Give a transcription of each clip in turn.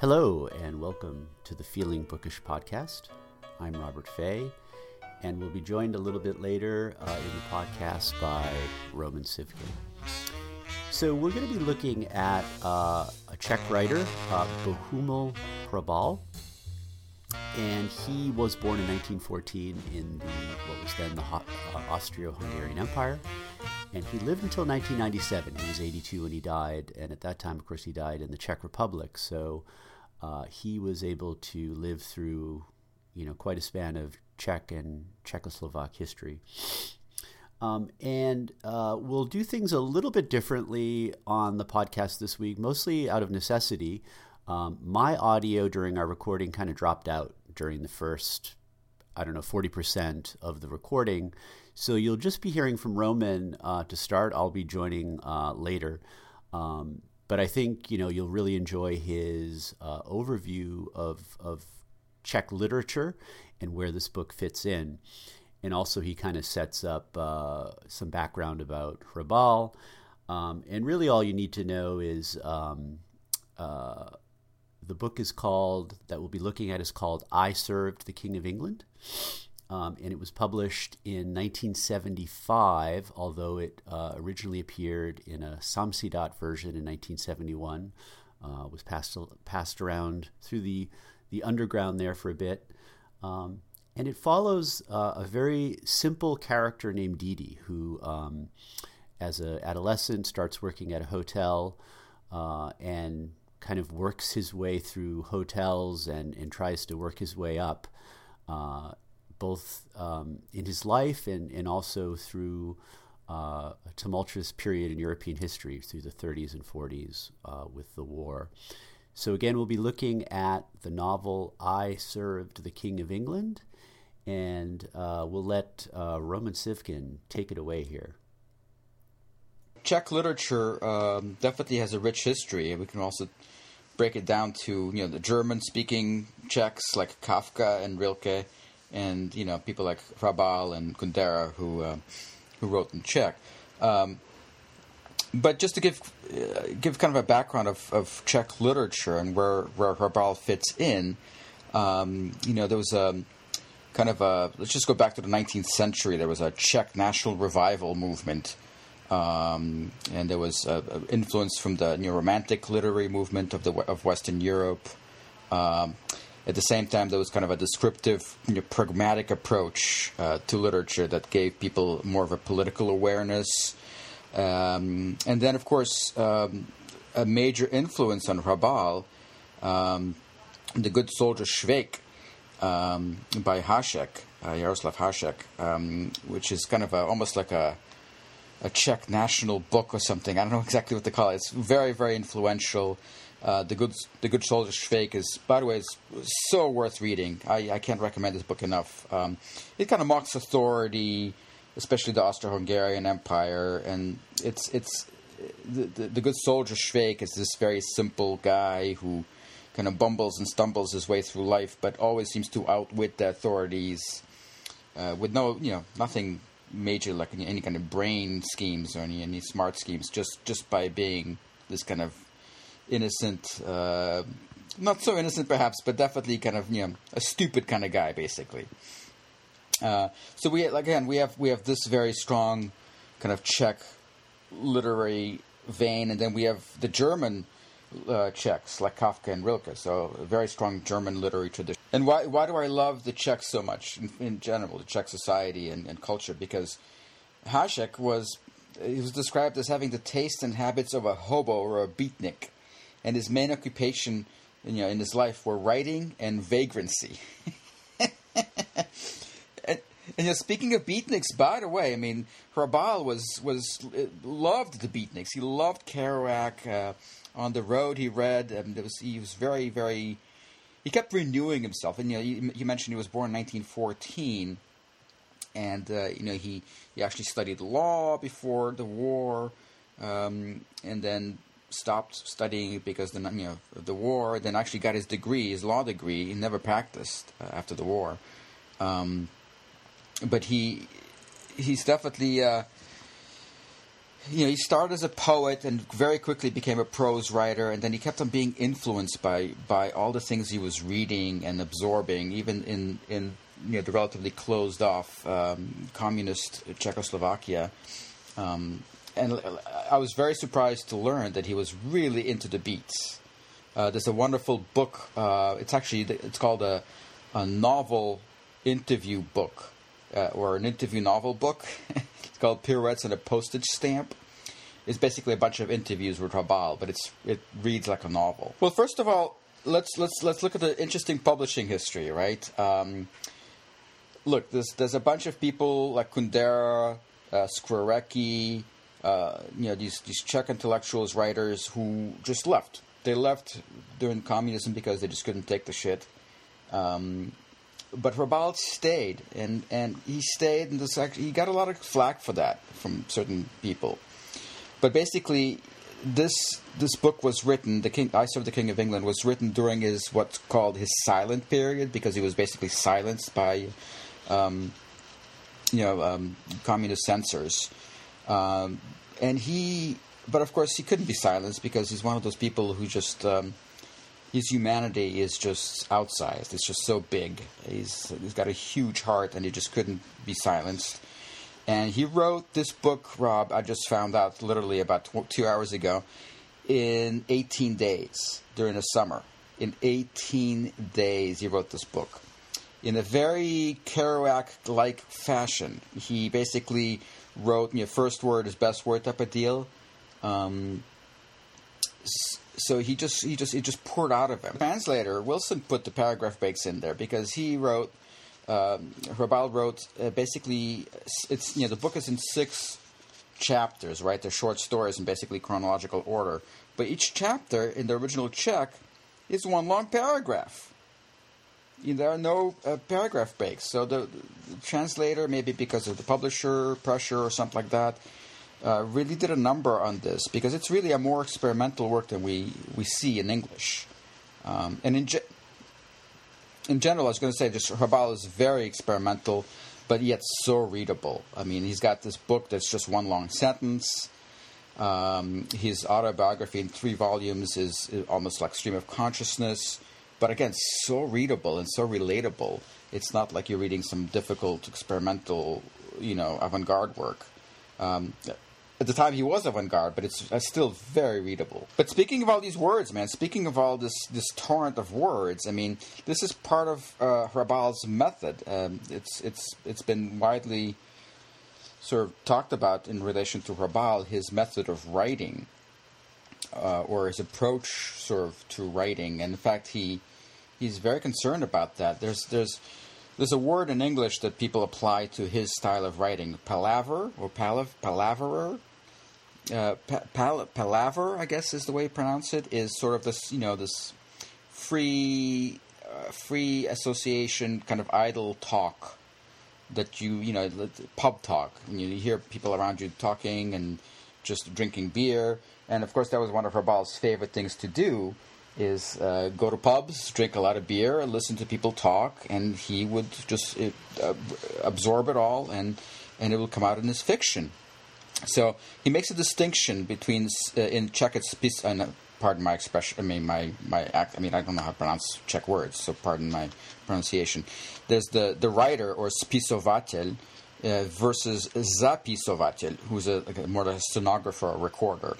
Hello, and welcome to the Feeling Bookish podcast. I'm Robert Fay, and we'll be joined a little bit later uh, in the podcast by Roman Sivkin. So, we're going to be looking at uh, a Czech writer, uh, Bohumil Hrabal, and he was born in 1914 in the what was then the uh, Austro-Hungarian Empire, and he lived until 1997. He was 82 when he died, and at that time, of course, he died in the Czech Republic. So uh, he was able to live through, you know, quite a span of Czech and Czechoslovak history. Um, and uh, we'll do things a little bit differently on the podcast this week, mostly out of necessity. Um, my audio during our recording kind of dropped out during the first, I don't know, 40% of the recording. So you'll just be hearing from Roman uh, to start. I'll be joining uh, later. Um, but I think you know you'll really enjoy his uh, overview of of Czech literature and where this book fits in, and also he kind of sets up uh, some background about Hrabal, um, and really all you need to know is um, uh, the book is called that we'll be looking at is called "I Served the King of England." Um, and it was published in 1975, although it uh, originally appeared in a Samizdat version in 1971. Uh, was passed passed around through the the underground there for a bit, um, and it follows uh, a very simple character named Didi, who, um, as an adolescent, starts working at a hotel uh, and kind of works his way through hotels and, and tries to work his way up uh, both um, in his life and, and also through uh, a tumultuous period in European history through the 30s and 40s uh, with the war. So, again, we'll be looking at the novel I Served the King of England, and uh, we'll let uh, Roman Sivkin take it away here. Czech literature um, definitely has a rich history. We can also break it down to you know the German-speaking Czechs like Kafka and Rilke, and you know people like Hrabal and Kundera who uh, who wrote in Czech. Um, but just to give uh, give kind of a background of, of Czech literature and where where Hrabal fits in, um, you know there was a kind of a let's just go back to the 19th century. There was a Czech national revival movement. Um, and there was uh, influence from the Neo Romantic literary movement of the of Western Europe. Um, at the same time, there was kind of a descriptive, you know, pragmatic approach uh, to literature that gave people more of a political awareness. Um, and then, of course, um, a major influence on Hrabal, um, The Good Soldier Švejk um, by Hašek, uh, Jaroslav Hašek, um, which is kind of a, almost like a a Czech national book or something. I don't know exactly what to call it. It's very, very influential. Uh, the good the good soldier Schweik is, by the way, is so worth reading. I, I can't recommend this book enough. Um, it kind of mocks authority, especially the Austro-Hungarian Empire, and it's it's the, the, the good soldier Schweik is this very simple guy who kind of bumbles and stumbles his way through life, but always seems to outwit the authorities uh, with no you know nothing major like any, any kind of brain schemes or any any smart schemes, just just by being this kind of innocent, uh, not so innocent perhaps, but definitely kind of you know a stupid kind of guy basically. Uh, so we again we have we have this very strong kind of Czech literary vein, and then we have the German uh, Czechs like Kafka and Rilke. So a very strong German literary tradition. And why why do I love the Czechs so much in, in general, the Czech society and, and culture? Because Hašek was he was described as having the taste and habits of a hobo or a beatnik and his main occupation, you know, in his life were writing and vagrancy. and, and you know, speaking of beatniks, by the way, I mean, Hrabal was was loved the beatniks. He loved Kerouac. Uh, on the road, he read. Um, was, he was very, very. He kept renewing himself, and you know, you, you mentioned he was born in 1914, and uh, you know he he actually studied law before the war, um, and then stopped studying because the you know the war. Then actually got his degree, his law degree. He never practiced uh, after the war, um, but he he's definitely uh, you know, he started as a poet and very quickly became a prose writer, and then he kept on being influenced by by all the things he was reading and absorbing, even in in you know the relatively closed off um, communist Czechoslovakia. Um, and I was very surprised to learn that he was really into the beats. Uh, there's a wonderful book. Uh, it's actually it's called a, a novel interview book uh, or an interview novel book. it's called Pirouettes and a Postage Stamp. It's basically a bunch of interviews with Hrabal, but it's it reads like a novel. Well, first of all, let's let's let's look at the interesting publishing history, right? Um, look, there's there's a bunch of people like Kundera, uh, uh, you know, these these Czech intellectuals, writers who just left. They left during communism because they just couldn't take the shit. Um, but Hrabal stayed, and, and he stayed, and this actually, he got a lot of flack for that from certain people. But basically, this this book was written. The King, I Serve the King of England, was written during his what's called his silent period because he was basically silenced by, um, you know, um, communist censors. Um, and he, but of course, he couldn't be silenced because he's one of those people who just um, his humanity is just outsized. It's just so big. He's he's got a huge heart, and he just couldn't be silenced. And he wrote this book, Rob. I just found out literally about tw- two hours ago, in 18 days during the summer. In 18 days, he wrote this book. In a very Kerouac-like fashion, he basically wrote, you know, first word is best word type of deal. Um, so he just he just he just poured out of him. Translator Wilson put the paragraph breaks in there because he wrote. Um, Hrabal wrote uh, basically it's you know the book is in six chapters, right? They're short stories in basically chronological order, but each chapter in the original Czech is one long paragraph. There are no uh, paragraph breaks, so the, the translator maybe because of the publisher pressure or something like that uh, really did a number on this because it's really a more experimental work than we, we see in English. Um, and in, ge- in general, I was going to say, just Hrabal is very experimental, but yet so readable. I mean, he's got this book that's just one long sentence. Um, his autobiography in three volumes is, is almost like stream of consciousness, but again, so readable and so relatable. It's not like you're reading some difficult experimental, you know, avant-garde work. Um, at the time he was avant-garde, but it's, it's, still very readable. But speaking of all these words, man, speaking of all this this torrent of words, I mean, this is part of uh, Hrabal's method. Um, it's it's it's been widely sort of talked about in relation to Hrabal, his method of writing, uh, or his approach sort of to writing. And in fact, he he's very concerned about that. There's there's there's a word in English that people apply to his style of writing, palaver or palav, palaverer uh, pal- palaver, I guess is the way you pronounce it, is sort of this, you know, this free, uh, free association kind of idle talk that you, you know, pub talk. You, you hear people around you talking and just drinking beer, and of course that was one of Hrabal's favorite things to do is uh, go to pubs, drink a lot of beer, listen to people talk, and he would just uh, absorb it all, and and it will come out in his fiction. So he makes a distinction between uh, in Czech it's pis, uh, pardon my expression. I mean my my act. I mean I don't know how to pronounce Czech words, so pardon my pronunciation. There's the the writer or spisovatel uh, versus zapisovatel, who's a, a more like a stenographer, a recorder,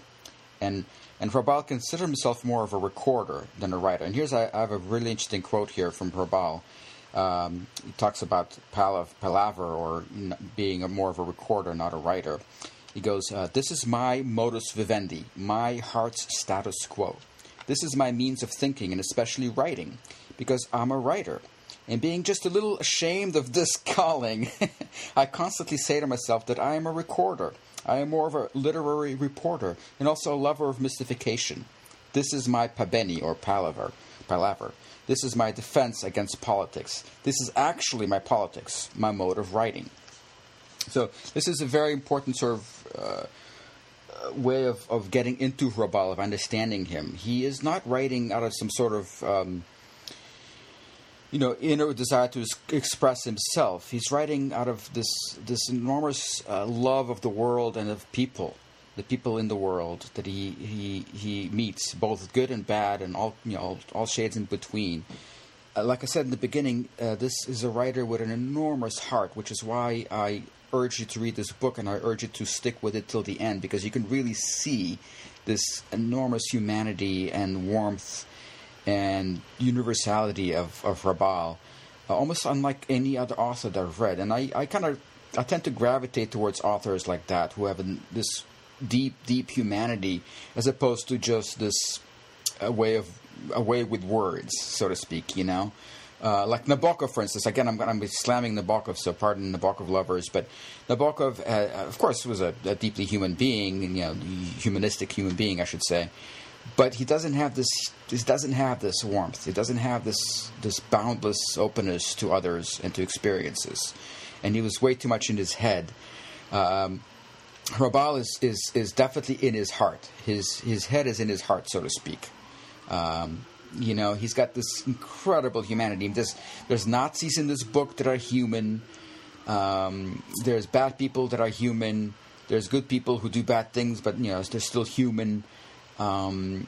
and and Hrabal considered himself more of a recorder than a writer. And here's I, have a really interesting quote here from Hrabal. Um, he talks about palav, palaver or being a more of a recorder, not a writer. He goes, uh, This is my modus vivendi, my heart's status quo. This is my means of thinking and especially writing, because I'm a writer. And being just a little ashamed of this calling, I constantly say to myself that I am a recorder. I am more of a literary reporter and also a lover of mystification. This is my pabeni or palaver. palaver. This is my defense against politics. This is actually my politics, my mode of writing. So this is a very important sort of uh, way of, of getting into Hrabal, of understanding him. He is not writing out of some sort of um, you know inner desire to express himself. He's writing out of this this enormous uh, love of the world and of people. the people in the world that he he he meets, both good and bad, and all you know all, all shades in between. Uh, like I said in the beginning, uh, this is a writer with an enormous heart, which is why I urge you to read this book and I urge you to stick with it till the end because you can really see this enormous humanity and warmth and universality of, of Hrabal, uh, almost unlike any other author that I've read. And I, I kind of I tend to gravitate towards authors like that who have an, this deep, deep humanity as opposed to just this a way of a way with words, so to speak. You know, uh, like Nabokov, for instance. Again, I'm going to be slamming Nabokov, so pardon Nabokov lovers, but Nabokov, uh, of course, was a, a, deeply human being, you know, humanistic human being, I should say. But he doesn't have this. He doesn't have this warmth. He doesn't have this this boundless openness to others and to experiences, and he was way too much in his head. Um, Hrabal is, is is definitely in his heart. His his head is in his heart, so to speak. Um, you know, he's got this incredible humanity. There's, there's Nazis in this book that are human. Um, there's bad people that are human. There's good people who do bad things, but you know they're still human. Um,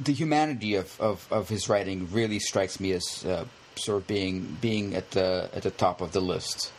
the humanity of, of, of, his writing really strikes me as uh, sort of being being at the at the top of the list.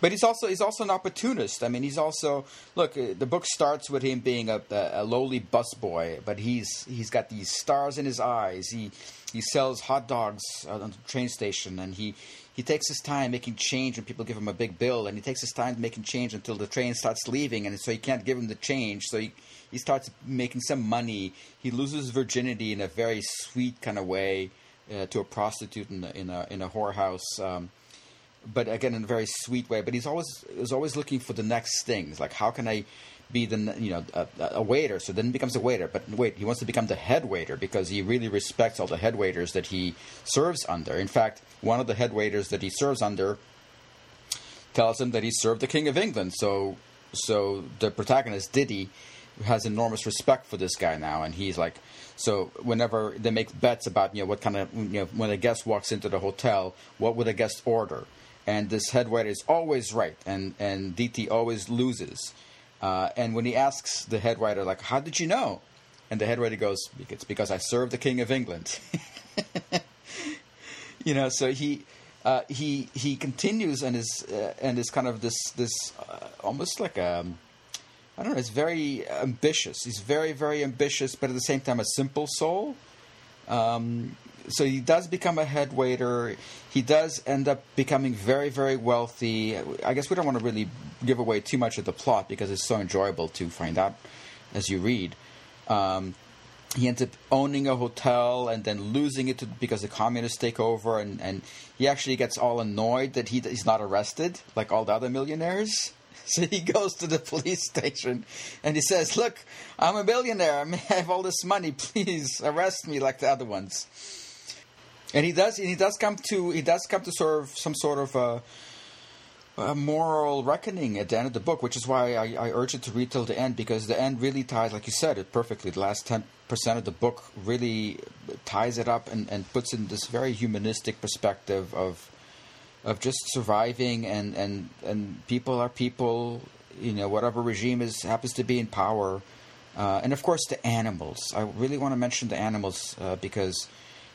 But he's also he's also an opportunist. I mean, he's also look. Uh, the book starts with him being a, a, lowly busboy, but he's he's got these stars in his eyes. He he sells hot dogs on the train station, and he he takes his time making change when people give him a big bill, and he takes his time making change until the train starts leaving, and so he can't give him the change. So he he starts making some money. He loses virginity in a very sweet kind of way uh, to a prostitute in a in a, in a whorehouse. Um, but again in a very sweet way. But he's always is always looking for the next things. Like how can I be the you know a, a, waiter? So then he becomes a waiter. But wait, he wants to become the head waiter because he really respects all the head waiters that he serves under. In fact, one of the head waiters that he serves under tells him that he served the King of England. So so the protagonist Didi has enormous respect for this guy now, and he's like. So whenever they make bets about you know what kind of you know when a guest walks into the hotel, what would a guest order? and this head waiter is always right, and and DT always loses. Uh, and when he asks the head waiter, like, "How did you know?" and the head waiter goes, "It's because I served the King of England." you know, so he. Uh, he he continues and is uh, and is kind of this this uh, almost like a um, I don't know. It's very ambitious. He's very very ambitious, but at the same time a simple soul. Um, so he does become a head waiter. He does end up becoming very, very wealthy. I guess we don't want to really give away too much of the plot because it's so enjoyable to find out as you read. Um, he ends up owning a hotel and then losing it to, because the communists take over, and, and he actually gets all annoyed that he, he's not arrested like all the other millionaires. So he goes to the police station and he says, "Look, I'm a billionaire. I have all this money. Please arrest me like the other ones." and he does And he does come to he does come to of some sort of a, a moral reckoning at the end of the book, which is why I, I, urge it to read till the end because the end really ties, like you said, it perfectly. The last ten percent of the book really ties it up and, and puts in this very humanistic perspective of of just surviving and and and people are people. You know, whatever regime is happens to be in power. Uh, and of course, the animals. I really want to mention the animals uh, because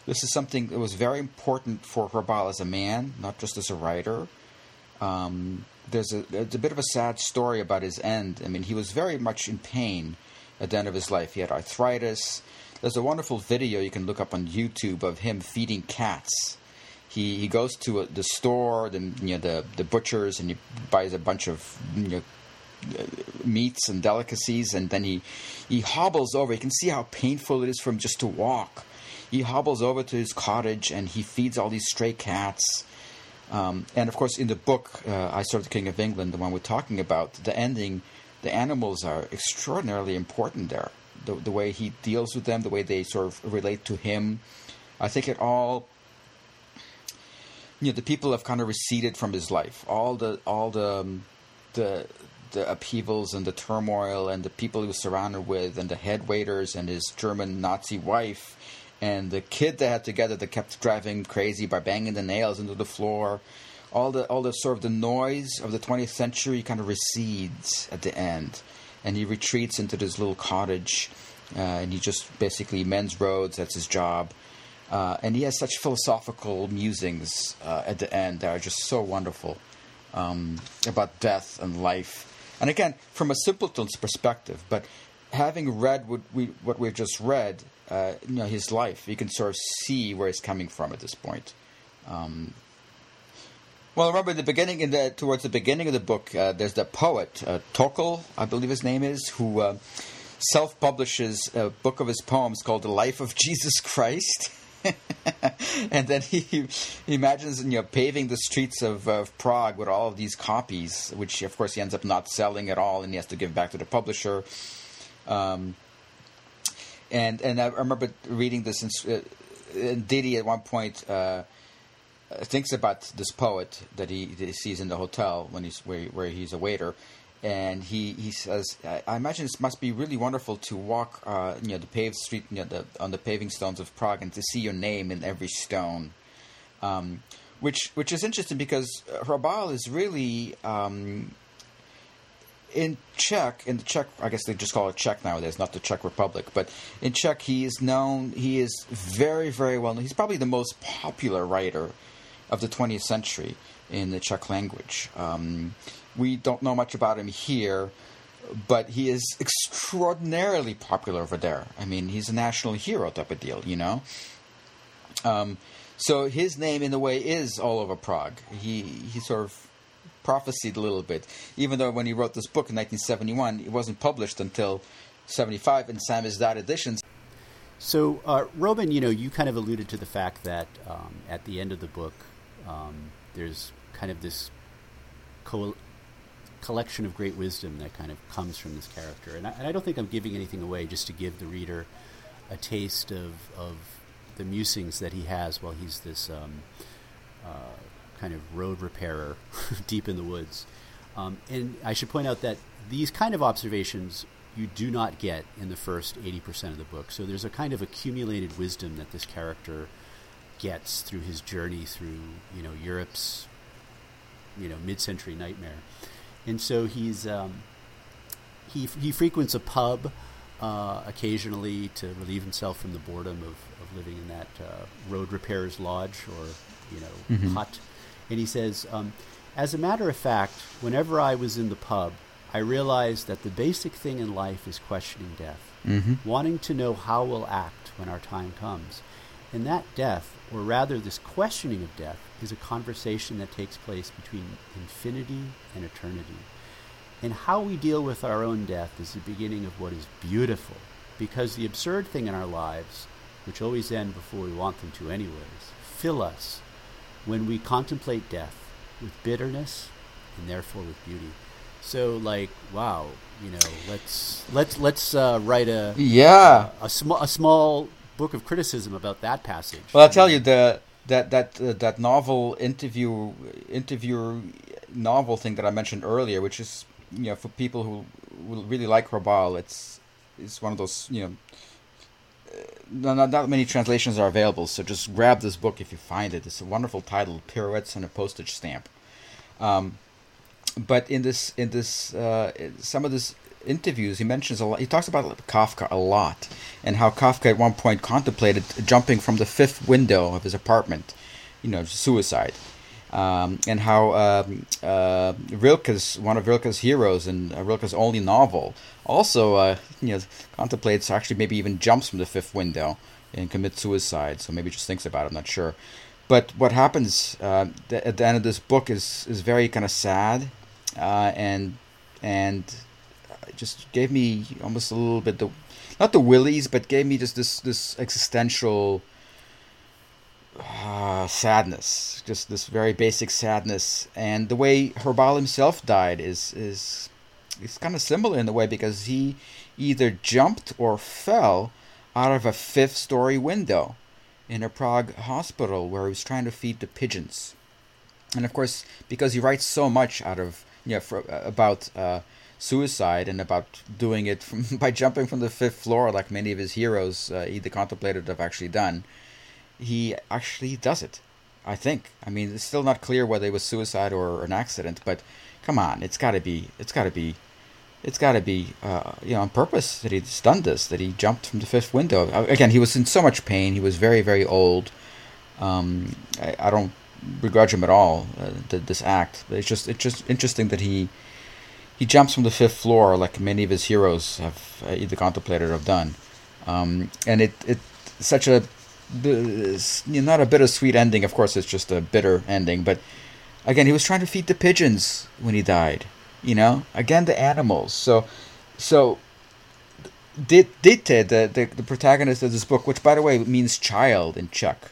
this is something that was very important for Hrabal as a man, not just as a writer. Um, there's a, a, bit of a sad story about his end. I mean, he was very much in pain at the end of his life. He had arthritis. There's a wonderful video you can look up on YouTube of him feeding cats. He he goes to a, the store, the you know the the butchers, and he buys a bunch of you know, meats and delicacies, and then he he hobbles over. You can see how painful it is for him just to walk he hobbles over to his cottage and he feeds all these stray cats. Um, and of course, in the book, uh, I Serve the King of England, the one we're talking about, the ending, the animals are extraordinarily important there. The, the way he deals with them, the way they sort of relate to him. I think it all you know the people have kind of receded from his life. All the all the um, the the upheavals and the turmoil and the people he was surrounded with and the head waiters and his German Nazi wife and the kid they had together that kept driving crazy by banging the nails into the floor. All the all the sort of the noise of the 20th century kind of recedes at the end, and he retreats into this little cottage, uh, and he just basically mends roads. That's his job. Uh, and he has such philosophical musings uh, at the end that are just so wonderful um, about death and life. And again, from a simpleton's perspective, but having read what we what we've just read, uh, you know, his life, you can sort of see where he's coming from at this point. Um, well, remember the beginning, in the towards the beginning of the book, uh, there's the poet uh, I believe his name is, who uh, self-publishes a book of his poems called "The Life of Jesus Christ." and then he, he imagines you know paving the streets of, of Prague with all of these copies, which of course he ends up not selling at all, and he has to give back to the publisher. Um, and and I remember reading this, in, uh, and Didi at one point uh, thinks about this poet that he, that he, sees in the hotel when he's where, where he's a waiter, and he, he says, I imagine it must be really wonderful to walk, uh, you know, the paved street, you know, the, on the paving stones of Prague, and to see your name in every stone. Um, which which is interesting because Hrabal is really um, in Czech, in the Czech, I guess they just call it Czech nowadays, not the Czech Republic. But in Czech, he is known. He is very, very well known. He's probably the most popular writer of the 20th century in the Czech language. Um, we don't know much about him here, but he is extraordinarily popular over there. I mean, he's a national hero type of deal, you know. Um, so his name, in a way, is all over Prague. He he sort of prophesied a little bit, even though when he wrote this book in 1971, it wasn't published until 75 in Samizdat editions. So, uh, Roman, you know, you kind of alluded to the fact that um, at the end of the book, um, there's kind of this co- collection of great wisdom that kind of comes from this character. And I, and I, don't think I'm giving anything away just to give the reader a taste of, of the musings that he has while he's this um, uh, kind of road repairer deep in the woods. Um, and I should point out that these kind of observations you do not get in the first 80% of the book. So there's a kind of accumulated wisdom that this character gets through his journey through, you know, Europe's, you know, mid-century nightmare and so he's um, he he frequents a pub uh, occasionally to relieve himself from the boredom of, of living in that uh, road repairs lodge or you know mm-hmm. hut. And he says, um, as a matter of fact, whenever I was in the pub, I realized that the basic thing in life is questioning death, mm-hmm. wanting to know how we'll act when our time comes. And that death, or rather this questioning of death, is a conversation that takes place between infinity and eternity. And how we deal with our own death is the beginning of what is beautiful, because the absurd thing in our lives, which always end before we want them to anyways, fill us when we contemplate death with bitterness and therefore with beauty. So, like, wow, you know, let's let's let's uh, write a yeah a, a small a small book of criticism about that passage. Well, I'll tell you the that that uh, that novel interview interviewer novel thing that I mentioned earlier, which is you know for people who will really like Hrabal, it's it's one of those you know. Uh, not, not many translations are available, so just grab this book if you find it. It's a wonderful title, "Pirouettes on a Postage Stamp." Um, but in this, in this, uh, some of this interviews, he mentions a lot. He talks about Kafka a lot, and how Kafka at one point contemplated jumping from the fifth window of his apartment, you know, suicide, um, and how um, uh, Rilke's one of Rilke's heroes and uh, Rilke's only novel also, uh, you know, contemplates actually maybe even jumps from the fifth window and commits suicide. So maybe just thinks about it. I'm not sure. But what happens uh, th- at the end of this book is is very kind of sad, uh, and and just gave me almost a little bit the not the willies, but gave me just this this existential uh, sadness, just this very basic sadness. And the way Hrabal himself died is is is kind of similar in the way because he either jumped or fell out of a fifth story window in a Prague hospital where he was trying to feed the pigeons. And of course, because he writes so much out of know, for, uh, about uh, suicide and about doing it from, by jumping from the fifth floor, like many of his heroes uh, either contemplated have actually done. He actually does it. I think. I mean, it's still not clear whether it was suicide or an accident, but come on, it's got to be. It's got to be it's got to be uh, you know on purpose that he's done this. That he jumped from the fifth window. Uh, again, he was in so much pain. He was very very old. Um, I, I, don't begrudge him at all uh, this act. It's just it's just interesting that he he jumps from the fifth floor like many of his heroes have uh, either contemplated or have done. Um, and it it such a not a bittersweet ending. Of course, it's just a bitter ending. But again, he was trying to feed the pigeons when he died. You know, again the animals. So, so Dite, the, the the protagonist of this book, which by the way means child in Czech,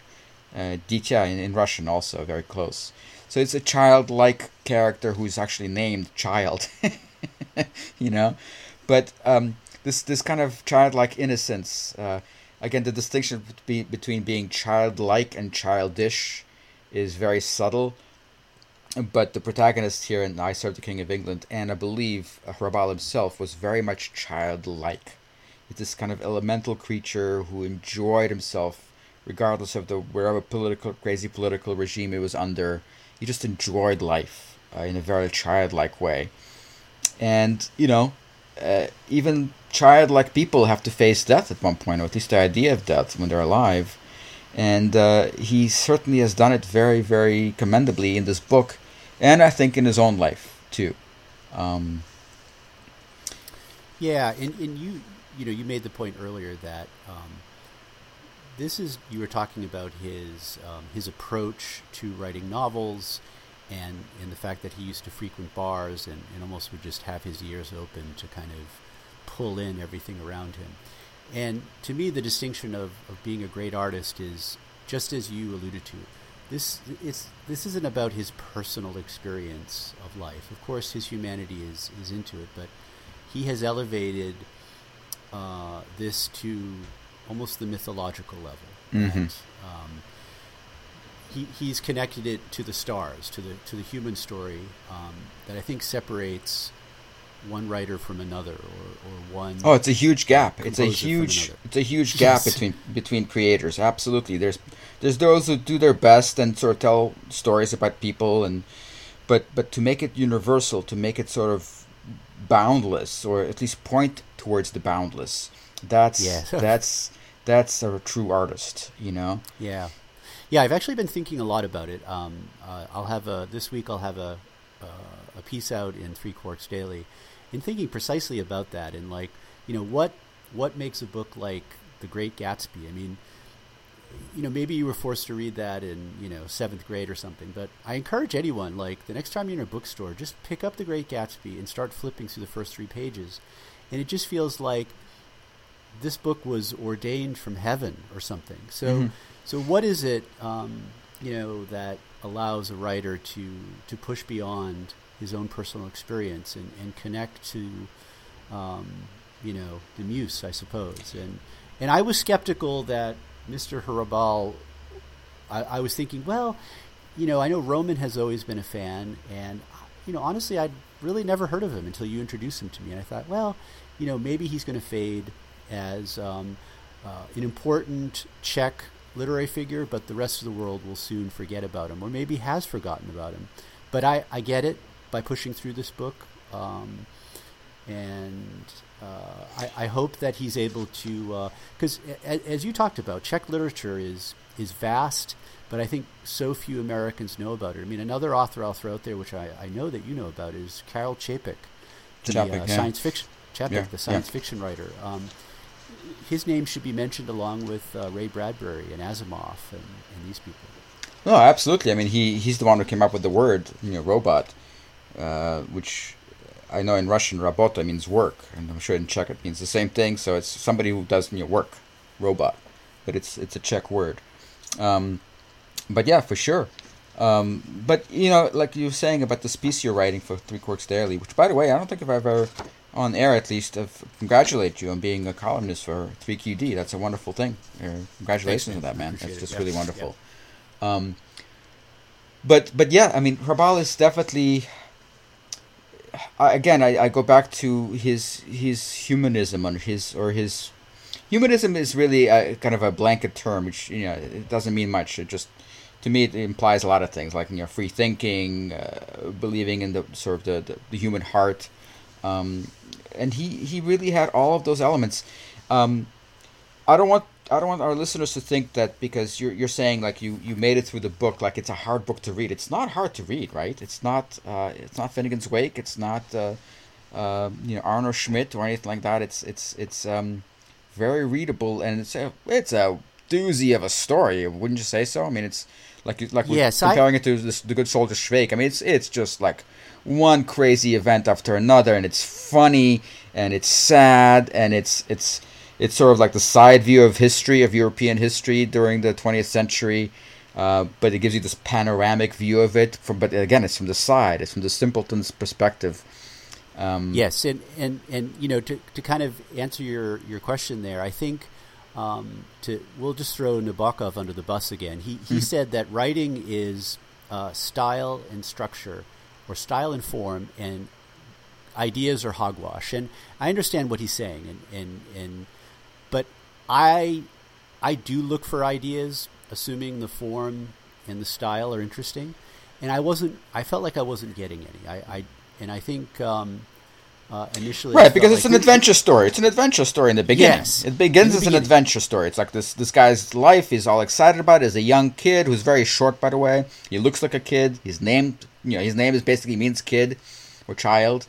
uh, Dita in, in Russian also very close. So it's a childlike character who's actually named Child. you know, but um, this this kind of childlike innocence. Uh, again, the distinction be, between being childlike and childish is very subtle. But the protagonist here in I Serve the King of England, and I believe Hrabal himself, was very much childlike. It's this kind of elemental creature who enjoyed himself, regardless of the wherever political crazy political regime it was under. He just enjoyed life uh, in a very childlike way, and you know, uh, even childlike people have to face death at one point, or at least the idea of death when they're alive. And uh, he certainly has done it very, very commendably in this book, and I think in his own life too. Um, yeah, and, and you you know you made the point earlier that um, this is you were talking about his um, his approach to writing novels and and the fact that he used to frequent bars and, and almost would just have his ears open to kind of pull in everything around him. And to me, the distinction of, of being a great artist is just as you alluded to. This it's this isn't about his personal experience of life. Of course, his humanity is is into it, but he has elevated uh, this to almost the mythological level. Mm-hmm. um, he, he's connected it to the stars, to the to the human story um, that I think separates one writer from another, or, or one. Oh, it's a huge gap. It's a huge it's a huge gap yes. between between creators. Absolutely, there's there's those who do their best and sort of tell stories about people, and but but to make it universal, to make it sort of boundless, or at least point towards the boundless. That's yes. that's that's a true artist, you know. Yeah. Yeah, I've actually been thinking a lot about it. Um, uh, I'll have a this week. I'll have a uh, a piece out in Three Quarks Daily, in thinking precisely about that and like you know what what makes a book like The Great Gatsby. I mean, you know, maybe you were forced to read that in you know seventh grade or something. But I encourage anyone like the next time you're in a bookstore, just pick up The Great Gatsby and start flipping through the first three pages, and it just feels like this book was ordained from heaven or something. So. Mm-hmm so, what is it, um, you know, that allows a writer to to push beyond his own personal experience and, and connect to, um, you know, the muse, I suppose. And and I was skeptical that Mr. Hrabal. I, I was thinking, well, you know, I know Roman has always been a fan, and you know, honestly, I'd really never heard of him until you introduced him to me, and I thought, well, you know, maybe he's going to fade as um, uh, an important Czech literary figure, but the rest of the world will soon forget about him, or maybe has forgotten about him. But I, I get it by pushing through this book, um, and uh, I, I, hope that he's able to, because uh, as you talked about, Czech literature is is vast, but I think so few Americans know about it. I mean, another author I'll throw out there, which I, I know that you know about, is Karel Čapek, the uh, yeah. science fiction yeah, the science yeah. fiction writer. Um, his name should be mentioned along with uh, Ray Bradbury and Asimov and, and, these people. No, absolutely. I mean, he he's the one who came up with the word, you know, robot, uh, which I know in Russian "rabota" means work, and I'm sure in Czech it means the same thing. So it's somebody who does you know, work, robot, but it's it's a Czech word. Um, but yeah, for sure. Um, but you know, like you were saying about the piece you're writing for Three Quarks Daily, which by the way, I don't think if I've ever on air at least, uh, congratulate you on being a columnist for 3QD. That's a wonderful thing. Congratulations on that, man. That's just really wonderful. Um, but but yeah, I mean, Hrabal is definitely. I, again, I, I go back to his his humanism or his or his humanism is really a, kind of a blanket term, which you know it doesn't mean much. It just to me it implies a lot of things, like you know, free thinking, uh, believing in the sort of the, the, the human heart Um, and he, he really had all of those elements. Um, I don't want I don't want our listeners to think that because you're you're saying like you, you made it through the book like it's a hard book to read. It's not hard to read, right? It's not uh, it's not Finnegans Wake. It's not uh, uh, you know Arno Schmidt or anything like that. It's it's it's um, very readable and it's a it's a doozy of a story. Wouldn't you say so? I mean, it's like like yes, comparing I... it to this, the Good Soldier Schweik. I mean, it's it's just like one crazy event after another, and it's funny and it's sad and it's it's it's sort of like the side view of history of European history during the 20th century. Uh, but it gives you this panoramic view of it. From but again, it's from the side. It's from the simpleton's perspective. Um, yes, and, and and you know to to kind of answer your your question there, I think um, to we'll just throw Nabokov under the bus again. He he mm-hmm. said that writing is uh, style and structure, or style and form, and ideas are hogwash. And I understand what he's saying, and and and but I I do look for ideas, assuming the form and the style are interesting. And I wasn't. I felt like I wasn't getting any. I, I and I think um, uh, initially, right? Because it's like an adventure story. It's an adventure story in the beginning. Yes, it begins as an adventure story. It's like this this guy's life. He's all excited about it as a young kid who's very short, by the way. He looks like a kid. He's named. You know, his name is basically means kid or child.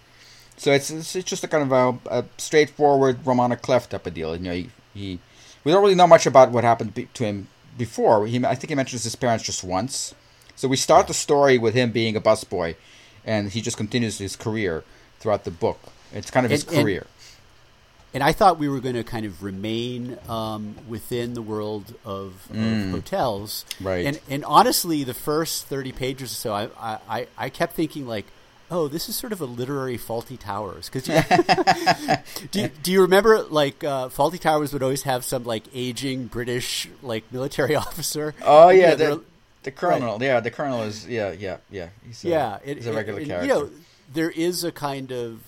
So it's it's, just a kind of a, a straightforward roman à clef type of deal. You know, he, he we don't really know much about what happened to him before. He, I think he mentions his parents just once. So we start the story with him being a busboy, and he just continues his career throughout the book. It's kind of his and, career. And, and, I thought we were going to kind of remain um, within the world of, mm. of, hotels, right? And and honestly, the first thirty pages or so, I I, I kept thinking like oh, this is sort of a literary Fawlty Towers. Because do, you, do you remember like uh, Fawlty Towers would always have some like aging British like military officer? Oh yeah, the, the colonel. Right. Yeah, the colonel is yeah yeah yeah. He's a, yeah, it, he's a regular it, character. You know, there is a kind of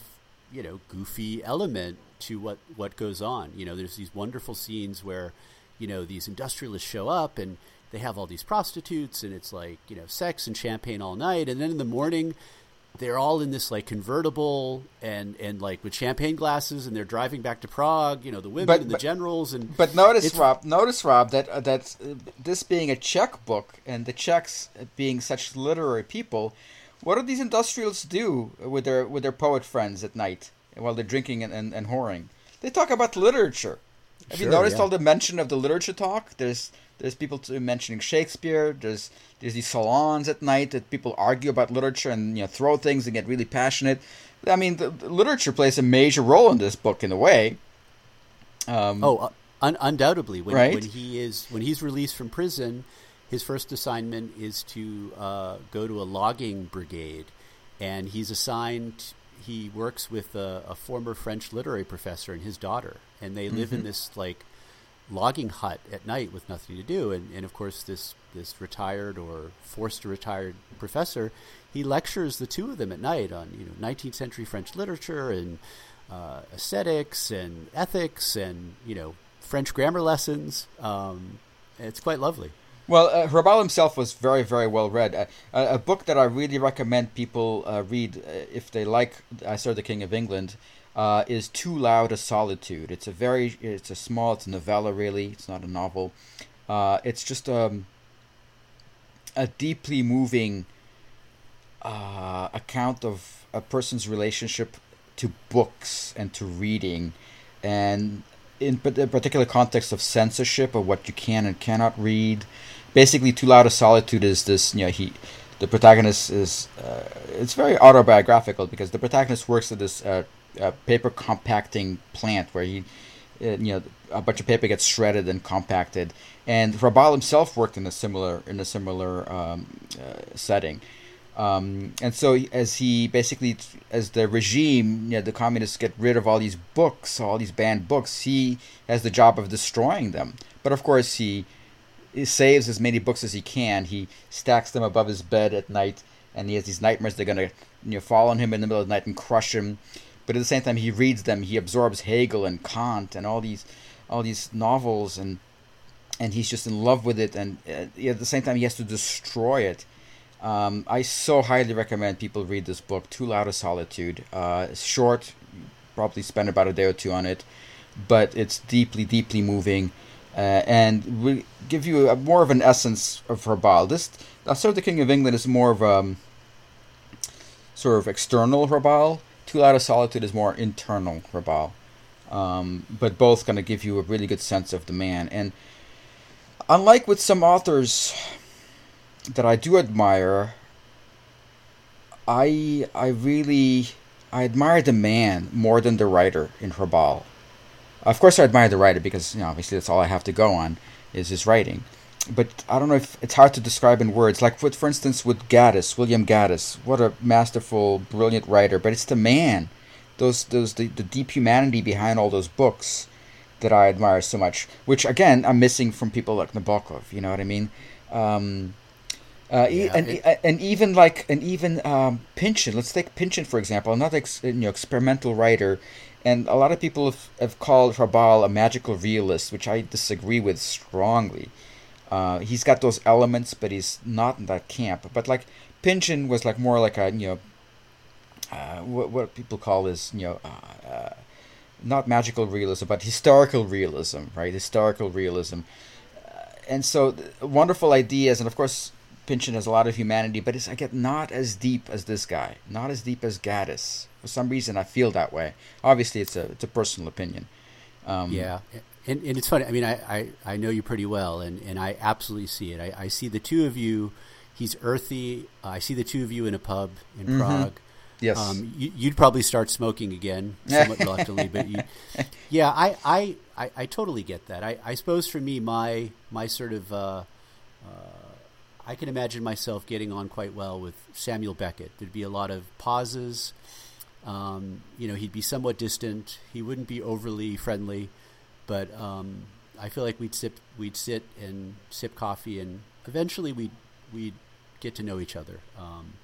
you know goofy element to what what goes on. You know, there's these wonderful scenes where you know these industrialists show up and they have all these prostitutes and it's like you know sex and champagne all night and then in the morning they're all in this like convertible and and like with champagne glasses and they're driving back to Prague. You know, the women but, and the but, generals and. But notice, Rob. Notice, Rob, that uh, that uh, this being a Czech book and the Czechs being such literary people, what do these industrials do with their with their poet friends at night while they're drinking and, and, and whoring? They talk about literature. Have sure, you noticed yeah. all the mention of the literature talk? There's there's people mentioning Shakespeare. There's there's these salons at night that people argue about literature and you know throw things and get really passionate. I mean, the, the literature plays a major role in this book in a way. Um, oh, uh, un- undoubtedly. When, right? when he is when he's released from prison, his first assignment is to uh, go to a logging brigade, and he's assigned. He works with a, a former French literary professor and his daughter, and they live mm-hmm. in this like logging hut at night with nothing to do. And, and of course, this this retired or forced to retire professor, he lectures the two of them at night on you know 19th century French literature and uh, aesthetics and ethics and you know French grammar lessons. Um, it's quite lovely. Well, uh, Hrabal himself was very, very well read. Uh, a, book that I really recommend people uh, read uh, if they like I Serve the King of England uh, is Too Loud a Solitude. It's a very, it's a small, it's a novella really. It's not a novel. Uh, it's just um, a deeply moving account of a person's relationship to books and to reading, and in particular context of censorship of what you can and cannot read. Basically, Too Loud a Solitude is this. You know, he, the protagonist is. Uh, it's very autobiographical because the protagonist works at this uh, a paper compacting plant where he, uh, you know, a bunch of paper gets shredded and compacted. And Hrabal himself worked in a similar in a similar um, uh, setting. Um, and so as he basically as the regime you know, the communists get rid of all these books all these banned books he has the job of destroying them. But of course he, he saves as many books as he can. He stacks them above his bed at night and he has these nightmares they're going to you know fall on him in the middle of the night and crush him. But at the same time he reads them. He absorbs hegel and kant and all these all these novels and and he's just in love with it. And uh, at the same time he has to destroy it Um, I so highly recommend people read this book, Too Loud of Solitude. Uh, it's short, probably spend about a day or two on it, but it's deeply, deeply moving, uh, and will give you a, more of an essence of Hrabal. This, of the King of England, is more of a um, sort of external Hrabal. Too Loud of Solitude is more internal Hrabal. Um, but both going to give you a really good sense of the man. And unlike with some authors that I do admire, I I really I admire the man more than the writer in Hrabal. Of course, I admire the writer because you know, obviously that's all I have to go on is his writing. But I don't know if it's hard to describe in words. Like with, for instance, with Gaddis, William Gaddis, what a masterful, brilliant writer. But it's the man those those the, the deep humanity behind all those books that I admire so much, which again I'm missing from people like Nabokov. You know what I mean? Um, uh, yeah, and, it, and even like and even um, Pynchon. Let's take Pynchon for example, another ex, you know experimental writer, and a lot of people have, have called Hrabal a magical realist, which I disagree with strongly. Uh, he's got those elements, but he's not in that camp. But like Pynchon was like more like a you know uh, what, what people call is you know uh, uh, not magical realism but historical realism right historical realism uh, and so wonderful ideas and of course Pynchon has a lot of humanity but it's I get not as deep as this guy not as deep as Gaddis for some reason I feel that way obviously it's a it's a personal opinion um, yeah and, and it's funny I mean I, I, I know you pretty well and, and I absolutely see it I, I see the two of you he's earthy I see the two of you in a pub in mm-hmm. Prague Yes. Um, you, would probably start smoking again, somewhat reluctantly, but you, yeah, I, I, I, I, totally get that. I, I suppose for me, my my sort of, uh, uh, I can imagine myself getting on quite well with Samuel Beckett. There'd be a lot of pauses. Um, you know, he'd be somewhat distant. He wouldn't be overly friendly, but um, I feel like we'd sip, we'd sit and sip coffee, and eventually we'd we'd get to know each other. Um,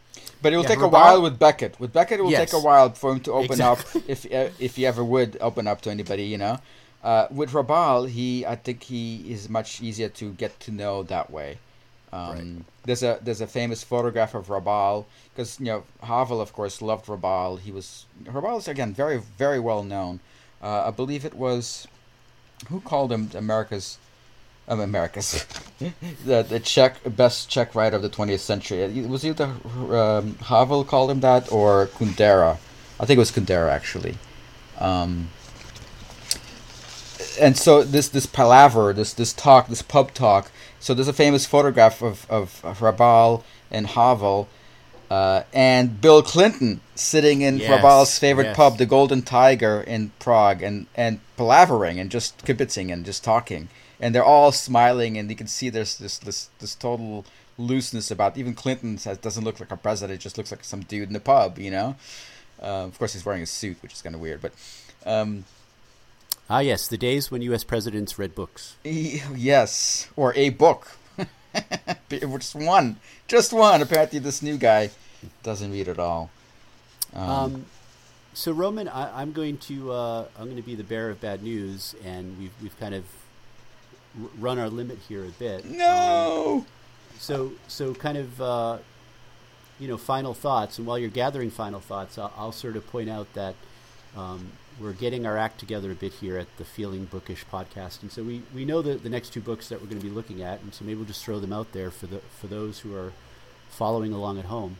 but it will yeah, take a while with Beckett. With Beckett, it will yes. take a while for him to open exactly. up, if uh, if he ever would open up to anybody, you know. Uh, with Hrabal, he I think he is much easier to get to know that way. Um, right. There's a there's a famous photograph of Hrabal because you know Havel of course loved Hrabal. He was Hrabal is again very very well known. Uh, I believe it was who called him America's of America's. the the Czech best Czech writer of the 20th century. Was either um, Havel called him that or Kundera. I think it was Kundera actually. Um, and so this this palaver, this this talk, this pub talk. So there's a famous photograph of of, of Hrabal and Havel. Uh, and Bill Clinton sitting in yes, Hrabal's favorite yes. pub, the Golden Tiger in Prague, and, and palavering and just kibitzing and just talking and they're all smiling, and you can see there's this this this total looseness about. Even Clinton says doesn't look like a president; just looks like some dude in the pub, you know. Uh, of course, he's wearing a suit, which is kind of weird, but. Um, ah, yes, the days when U.S. presidents read books. yes, or a book. just one, just one. Apparently, this new guy doesn't read at all. Um, um, so Roman, I, am going to uh, I'm going to be the bearer of bad news, and we've we've kind of run our limit here a bit. No. Um, so so kind of uh, you know final thoughts, and while you're gathering final thoughts, I'll, I'll sort of point out that um, we're getting our act together a bit here at the Feeling Bookish podcast, and so we, we know the the next two books that we're going to be looking at, and so maybe we'll just throw them out there for the for those who are following along at home.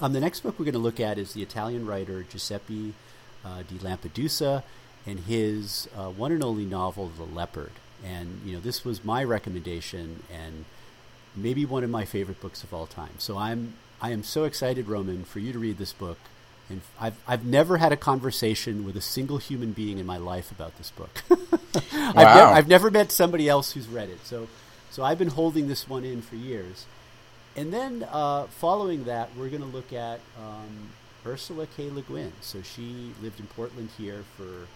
Um, the next book we're going to look at is the Italian writer Giuseppe uh, di Lampedusa and his uh, one and only novel, The Leopard. And you know, this was my recommendation and maybe one of my favorite books of all time. So I'm I am so excited, Roman, for you to read this book. And I've I've never had a conversation with a single human being in my life about this book. wow. I've, ne- I've never met somebody else who's read it. So so I've been holding this one in for years. And then uh, following that, we're going to look at um, Ursula K. Le Guin. So she lived in Portland here for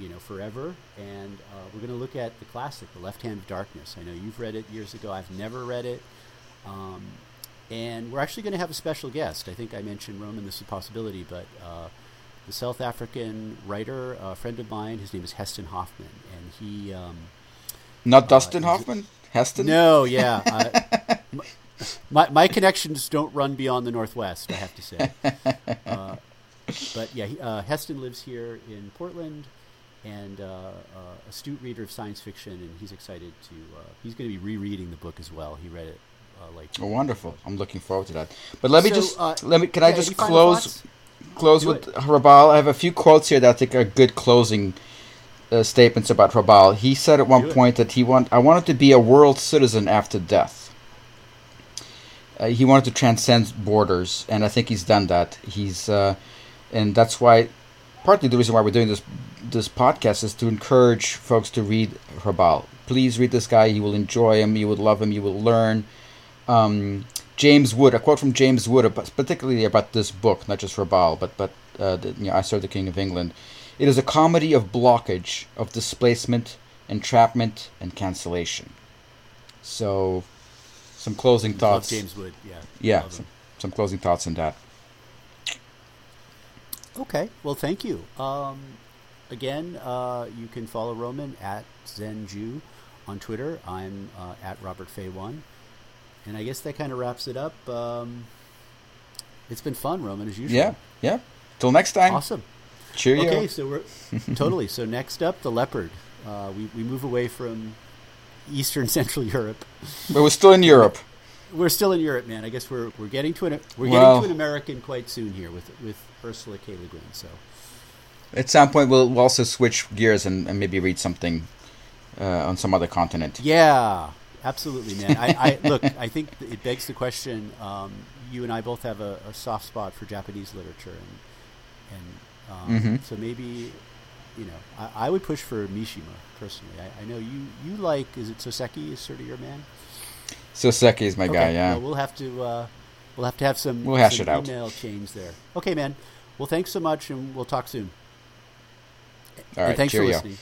you know, forever. And uh, we're going to look at the classic, The Left Hand of Darkness. I know you've read it years ago. I've never read it. Um, and we're actually going to have a special guest. I think I mentioned Roman, this is a possibility, but uh, the South African writer, a friend of mine, his name is Heston Hoffman. And he. Um, Not uh, Dustin Hoffman? Heston? No, yeah. Uh, my my connections don't run beyond the Northwest. I have to say. Uh, but yeah, he, uh, Heston lives here in Portland, and uh, uh, astute reader of science fiction, and he's excited to. Uh, he's going to be rereading the book as well. He read it uh, like. Oh, wonderful! I'm looking forward to that. But let me So, just uh, let me. Can I just close close Do with it. Hrabal? I have a few quotes here that I think are good closing uh, statements about Hrabal. He said at one Do it. point that he want I wanted to be a world citizen after death. Uh, he wanted to transcend borders, and I think he's done that. He's uh, and that's why partly the reason why we're doing this this podcast is to encourage folks to read Hrabal. Please read this guy. You will enjoy him. You will love him. You will learn. Um, James Wood, a quote from James Wood, about- particularly about this book, not just Hrabal, but but uh, the, you know, I Serve the King of England. It is a comedy of blockage, of displacement, entrapment, and cancellation. So, some closing thoughts. James Wood. Yeah. Yeah, some, some closing thoughts on that. Okay. Well, thank you. Um, again, uh, you can follow Roman at ZenJew on Twitter. I'm uh, at Robert Fay One, and I guess that kind of wraps it up. Um, it's been fun, Roman, as usual. Yeah, yeah. Till next time. Awesome. Cheerio. Okay, so we're totally. So next up, the leopard. Uh, we we move away from Eastern Central Europe. But we're still in Europe. We're still in Europe, man. I guess we're we're getting to an we're Well- getting to an American quite soon here with with Ursula K. Le Guin. So At some point, we'll, we'll also switch gears and, and maybe read something uh, on some other continent. yeah, absolutely, man. I, I look. I think it begs the question. Um, you and I both have a, a soft spot for Japanese literature, and and um, Mhm. so maybe you know I, I would push for Mishima personally. I, I know you you like is it Soseki is sort of your man. Soseki is my guy, yeah. Well, we'll have to uh, we'll have to have some, We'll hash some it out. email change there. Okay, man. Well, thanks so much, and we'll talk soon. All and thanks cheerio. for listening.